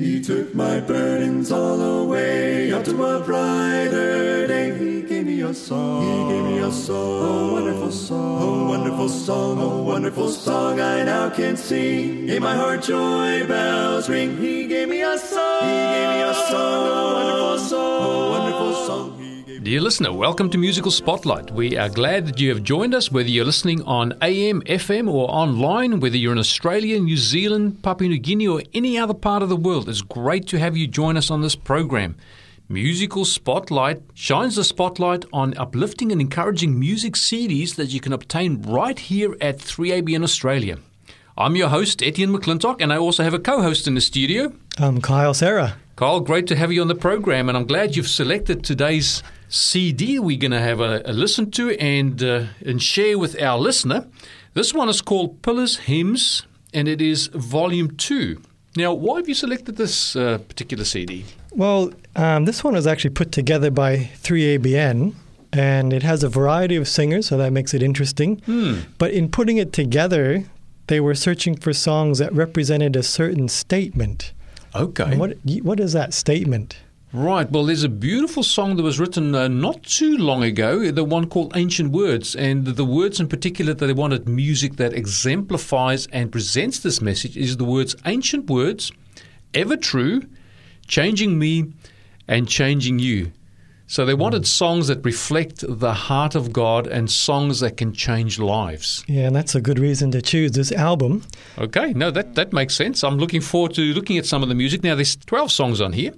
He took my burdens all away up to a brighter day. He gave me a song. He gave me a song. A wonderful song. A wonderful song. A wonderful song I now can sing. In my heart joy bells ring. He gave me a song. He gave me a song. A wonderful song. A wonderful song. Dear listener, welcome to Musical Spotlight. We are glad that you have joined us, whether you're listening on AM, FM, or online, whether you're in Australia, New Zealand, Papua New Guinea, or any other part of the world. It's great to have you join us on this program. Musical Spotlight shines the spotlight on uplifting and encouraging music CDs that you can obtain right here at 3ABN Australia. I'm your host, Etienne McClintock, and I also have a co host in the studio. I'm Kyle Sarah. Kyle, great to have you on the program, and I'm glad you've selected today's CD we're going to have a, a listen to and, uh, and share with our listener. This one is called Pillars Hymns, and it is volume two. Now, why have you selected this uh, particular CD? Well, um, this one was actually put together by 3ABN, and it has a variety of singers, so that makes it interesting. Hmm. But in putting it together, they were searching for songs that represented a certain statement. Okay. And what what is that statement? Right. Well, there's a beautiful song that was written uh, not too long ago, the one called Ancient Words. And the words in particular that they wanted music that exemplifies and presents this message is the words Ancient Words, Ever True, Changing Me, and Changing You. So they wanted songs that reflect the heart of God and songs that can change lives. Yeah, and that's a good reason to choose this album. Okay, no, that, that makes sense. I'm looking forward to looking at some of the music. Now, there's 12 songs on here.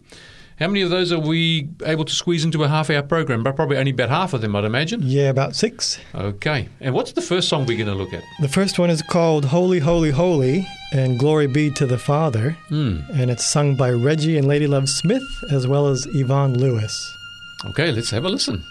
How many of those are we able to squeeze into a half hour program? But probably only about half of them, I'd imagine. Yeah, about six. Okay. And what's the first song we're going to look at? The first one is called Holy, Holy, Holy, and Glory Be to the Father. Mm. And it's sung by Reggie and Ladye Love Smith, as well as Yvonne Lewis. Okay, let's have a listen.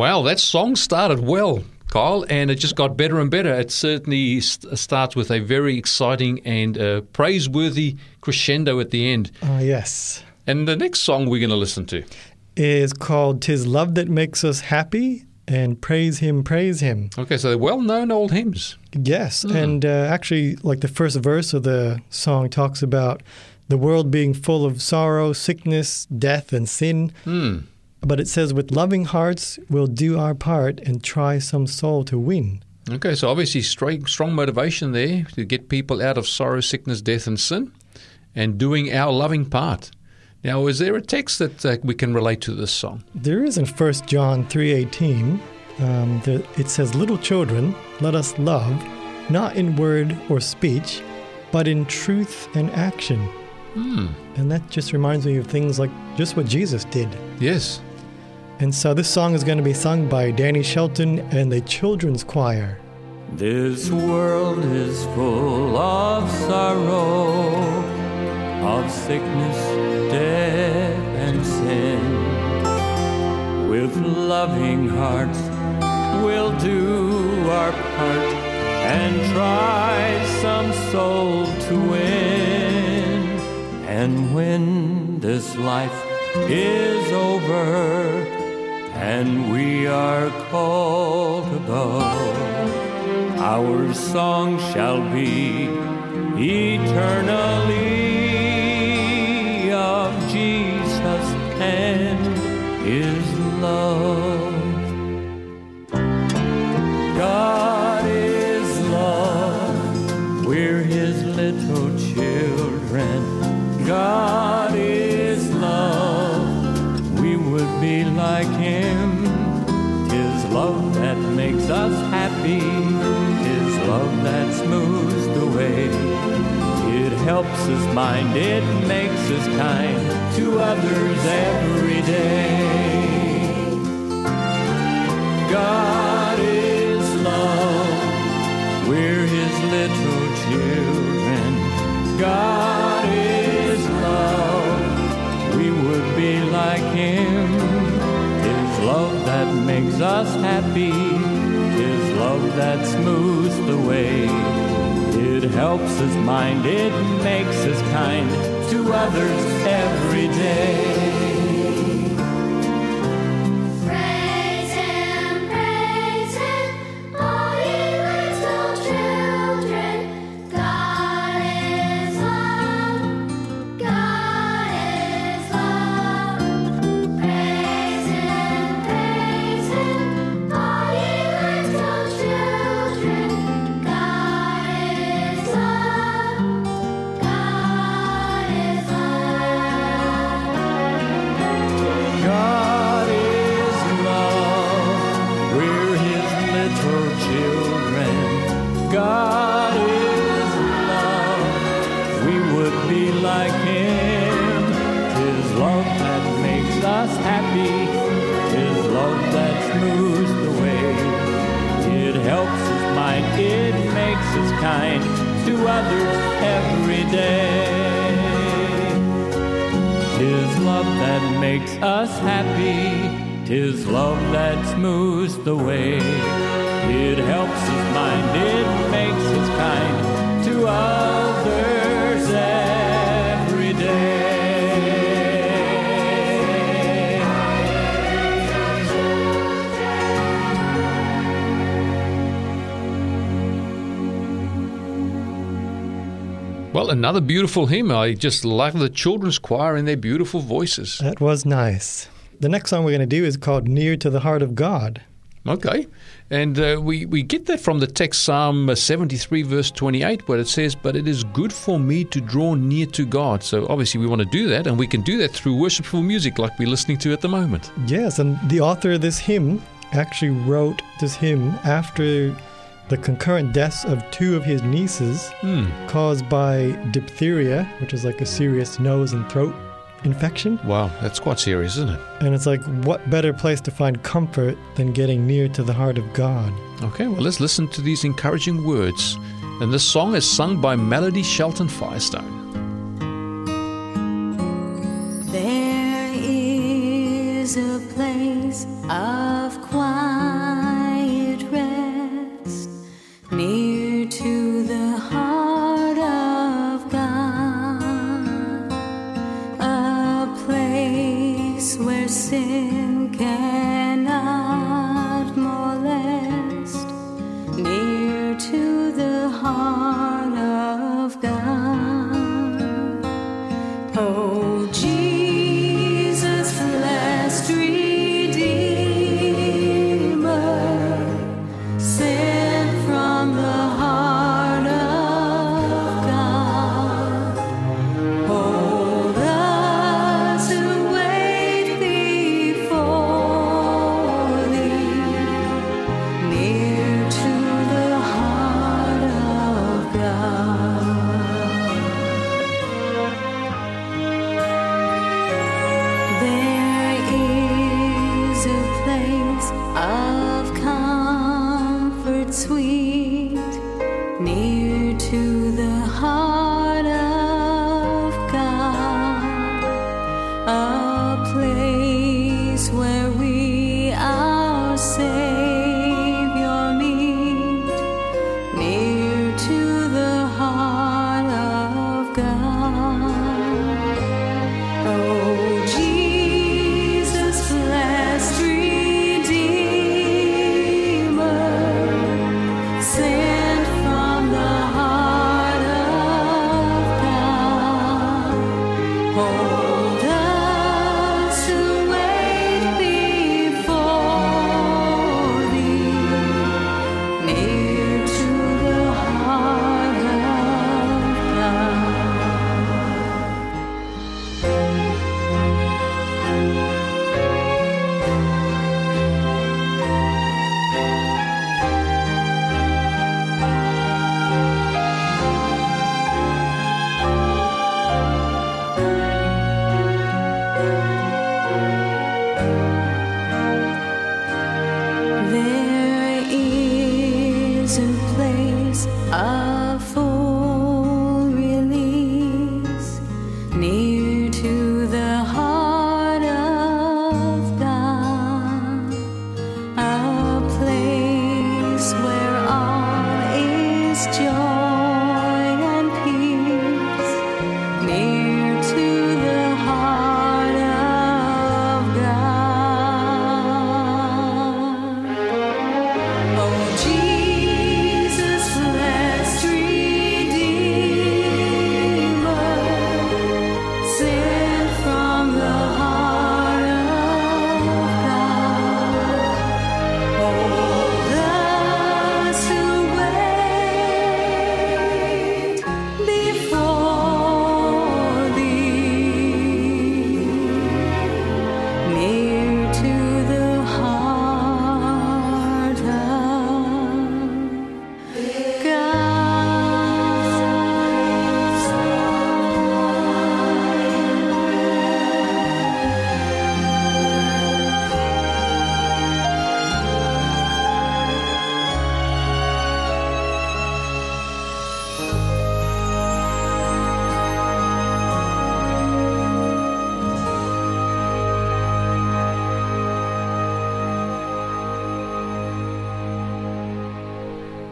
Wow, that song started well, Kyle, and it just got better and better. It certainly st- starts with a very exciting and uh, praiseworthy crescendo at the end. Ah, yes. And the next song we're going to listen to. Is called "Tis Love That Makes Us Happy" and "Praise Him, Praise Him." Okay, so they're well-known old hymns. Yes, and uh, actually, like the first verse of the song talks about the world being full of sorrow, sickness, death, and sin. Hmm. But it says, with loving hearts, we'll do our part and try some soul to win. Okay, so obviously strong, strong motivation there to get people out of sorrow, sickness, death, and sin, and doing our loving part. Now, is there a text that uh, we can relate to this song? There is in 1 John 3.18, um, it says, Little children, let us love, not in word or speech, but in truth and action. Hmm. And that just reminds me of things like just what Jesus did. Yes. And so this song is going to be sung by Danny Shelton and the Children's Choir. This world is full of sorrow, of sickness, death, and sin. With loving hearts, we'll do our part and try some soul to win. And when this life is over and we are called above, our song shall be eternally us happy. Tis love that smooths the way. It helps us mind, it makes us kind to others every day. God is love, we're His little children. God is love, we would be like Him. His love that makes us happy. That smooths the way. It helps us mind, it makes us kind to others every day. Children. God is love. We would be like Him. Tis love that makes us happy. Tis love that smooths the way. It helps us mind. It makes us kind to others every day. Tis love that makes us happy. Tis love that smooths the way. It helps us mind, it makes us kind to others every day. Well, another beautiful hymn. I just love the children's choir and their beautiful voices. That was nice. The next song we're going to do is called Near to the Heart of God. Okay. And uh, we, we get that from the text Psalm 73, verse 28, where it says, But it is good for me to draw near to God. So obviously we want to do that, and we can do that through worshipful music like we're listening to at the moment. Yes, and the author of this hymn actually wrote this hymn after the concurrent deaths of two of his nieces Hmm. caused by diphtheria, which is like a serious nose and throat infection. Wow, that's quite serious, isn't it? And it's like, what better place to find comfort than getting near to the heart of God? Okay, well, let's listen to these encouraging words. And this song is sung by Melody Shelton Firestone. There is a place of of comfort sweet near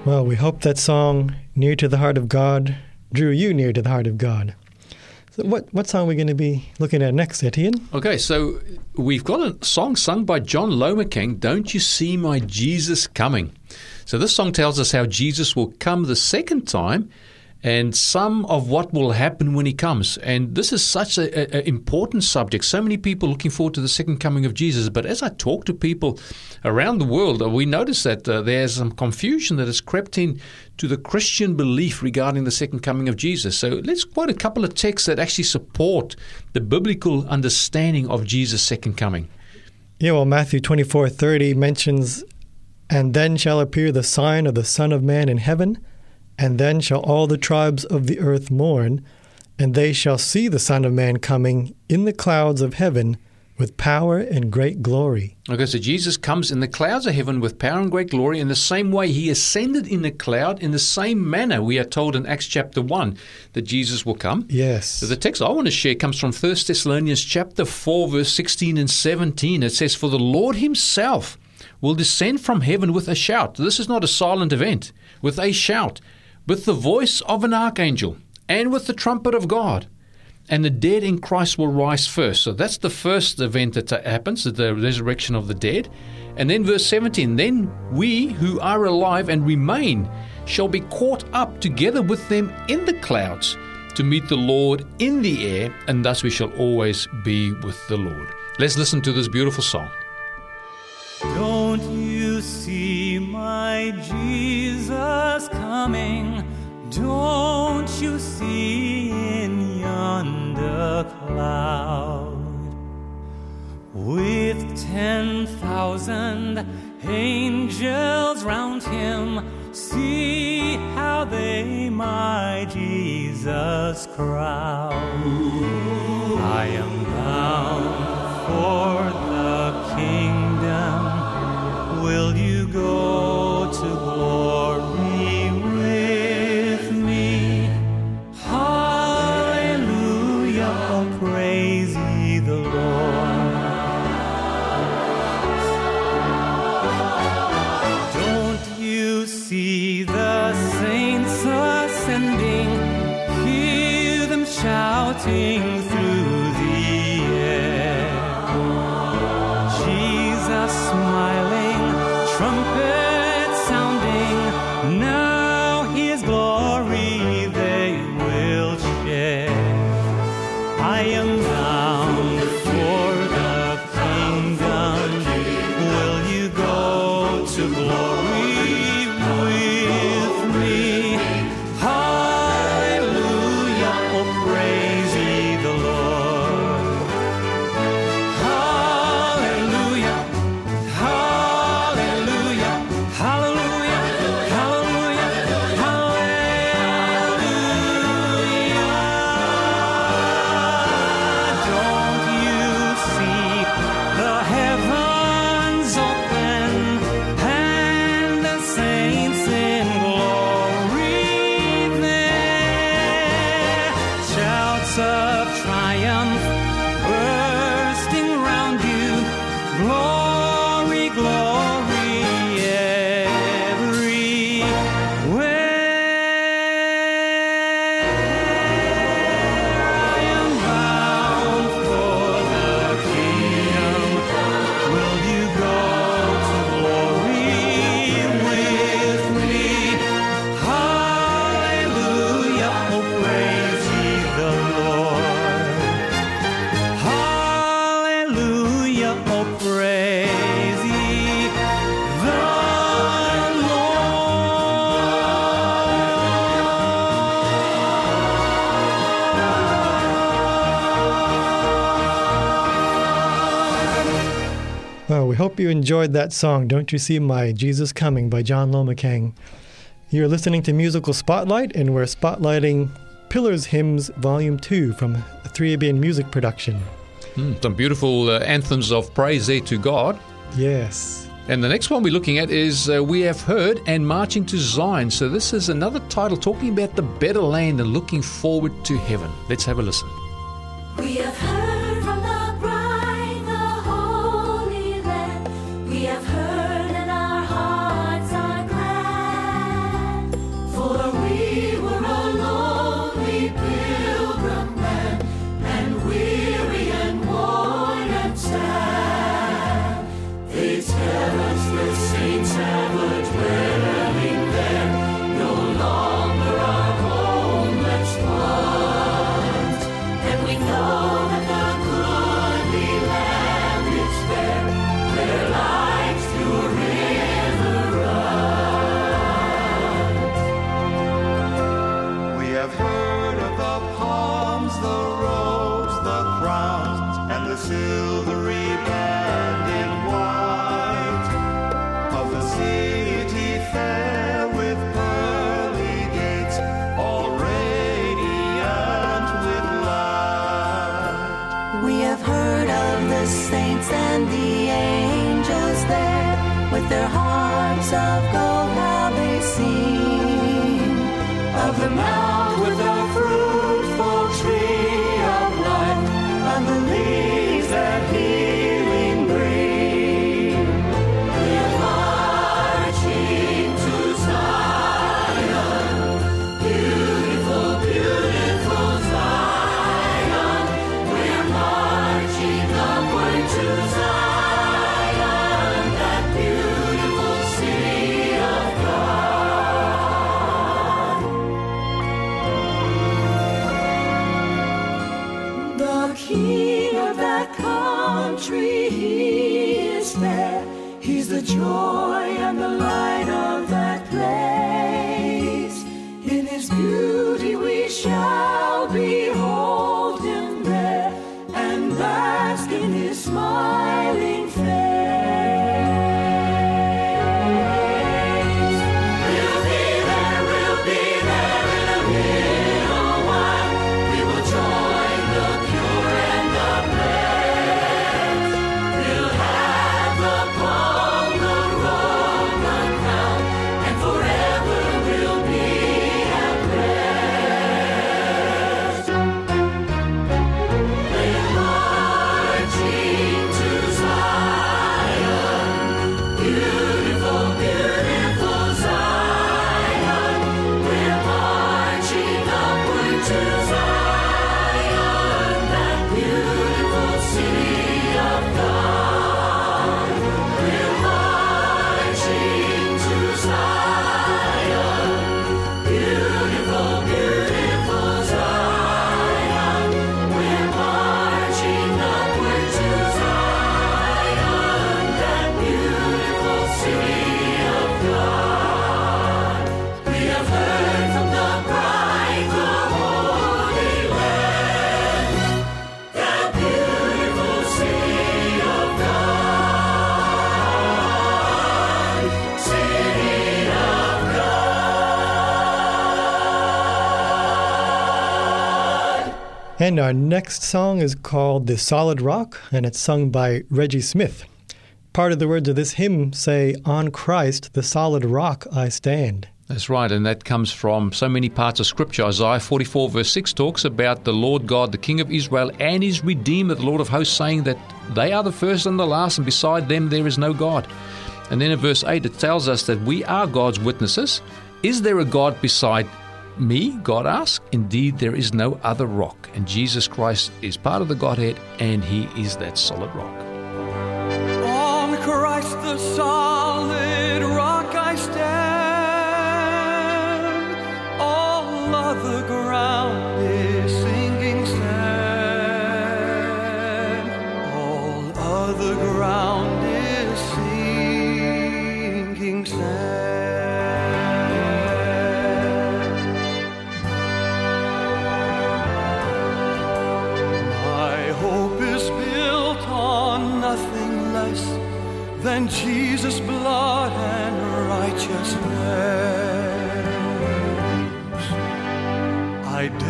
Well, we hope that song, Near to the Heart of God, drew you near to the heart of God. So, what, what song are we going to be looking at next, Etienne? Okay, so we've got a song sung by John Lomacang, Don't You See My Jesus Coming? So this song tells us how Jesus will come the second time and some of what will happen when he comes. And this is such an important subject. So many people looking forward to the second coming of Jesus. But as I talk to people around the world, we notice that uh, there's some confusion that has crept in to the Christian belief regarding the second coming of Jesus. So let's quote a couple of texts that actually support the biblical understanding of Jesus' second coming. Yeah, well, Matthew twenty-four thirty mentions, And then shall appear the sign of the Son of Man in heaven, and then shall all the tribes of the earth mourn, and they shall see the Son of Man coming in the clouds of heaven with power and great glory. Okay, so Jesus comes in the clouds of heaven with power and great glory. In the same way, he ascended in the cloud. In the same manner, we are told in Acts chapter 1 that Jesus will come. Yes. So the text I want to share comes from 1 Thessalonians chapter 4, verse 16 and 17. It says, For the Lord himself will descend from heaven with a shout. This is not a silent event. With a shout, with the voice of an archangel, and with the trumpet of God. and the dead in Christ will rise first. So that's the first event that happens, the resurrection of the dead. And then verse 17, then we who are alive and remain shall be caught up together with them in the clouds to meet the Lord in the air, and thus we shall always be with the Lord. Let's listen to this beautiful song. Don't you see my Jesus coming? Don't you see in yonder cloud? With ten thousand angels round him, see how they my Jesus crowd. I am bound for the kingdom. Will shouting through Well, we hope you enjoyed that song, Don't You See My Jesus Coming by John Lomacang. You're listening to Musical Spotlight, and we're spotlighting Pillars Hymns Volume 2 from a 3ABN music production. Mm, some beautiful uh, anthems of praise there to God. Yes. And the next one we're looking at is uh, We Have Heard and Marching to Zion. So this is another title talking about the better land and looking forward to heaven. Let's have a listen. We have heard And our next song is called The Solid Rock, and it's sung by Reggie Smith. Part of the words of this hymn say, On Christ, the solid rock I stand. That's right, and that comes from so many parts of Scripture. Isaiah 44, verse 6 talks about the Lord God, the King of Israel, and his Redeemer, the Lord of hosts, saying that they are the first and the last, and beside them there is no God. And then in verse 8, it tells us that we are God's witnesses. Is there a God beside me? God asks. Indeed, there is no other rock. And Jesus Christ is part of the Godhead, and he is that solid rock. On Christ the solid rock I stand.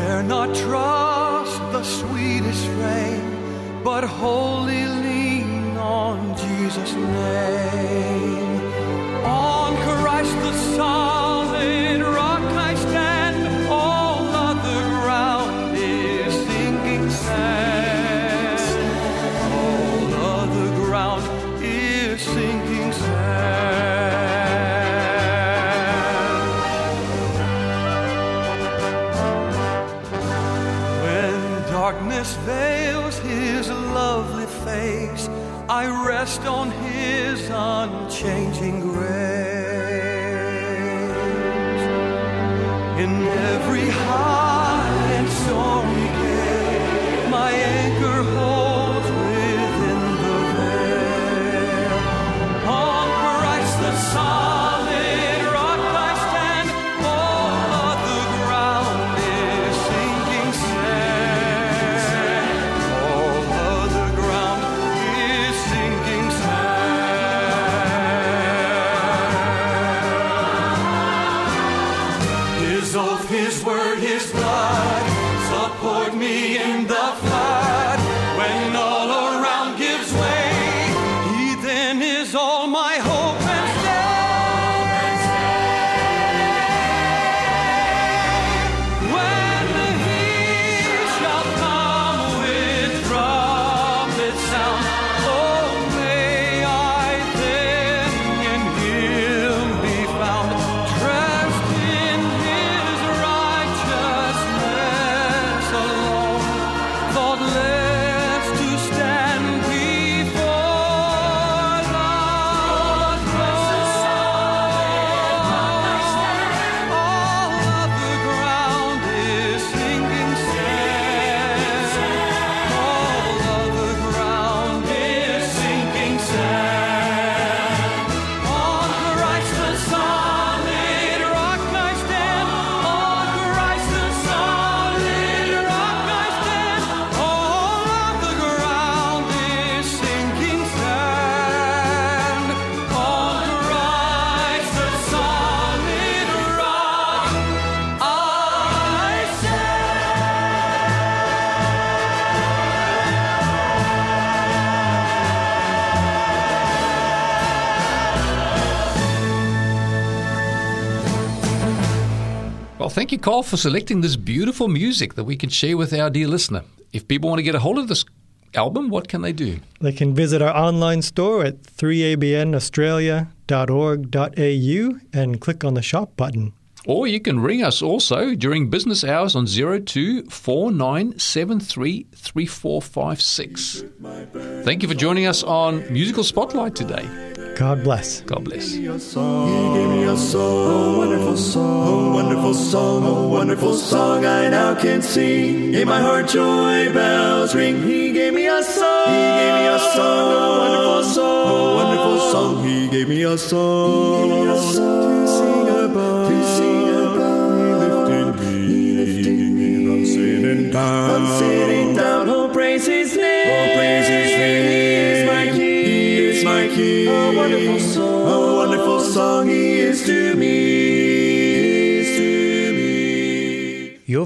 Dare not trust the sweetest frame, but wholly lean on Jesus' name. Every high and stormy gale, my anchor holds thank you, Carl, for selecting this beautiful music that we can share with our dear listener. If people want to get a hold of this album, what can they do? They can visit our online store at 3abnaustralia.org.au and click on the shop button. Or you can ring us also during business hours on 0249733456. Thank you for joining us on Musical Spotlight today. God bless. God bless. He gave me a song, a oh, wonderful song, a wonderful song, a wonderful song I now can sing. In my heart joy bells ring. He gave me a song, he gave me a song, a wonderful song, a wonderful song. He gave me a song, he gave me a song to sing about, to sing about. He lifted me, from sitting down, from sitting down.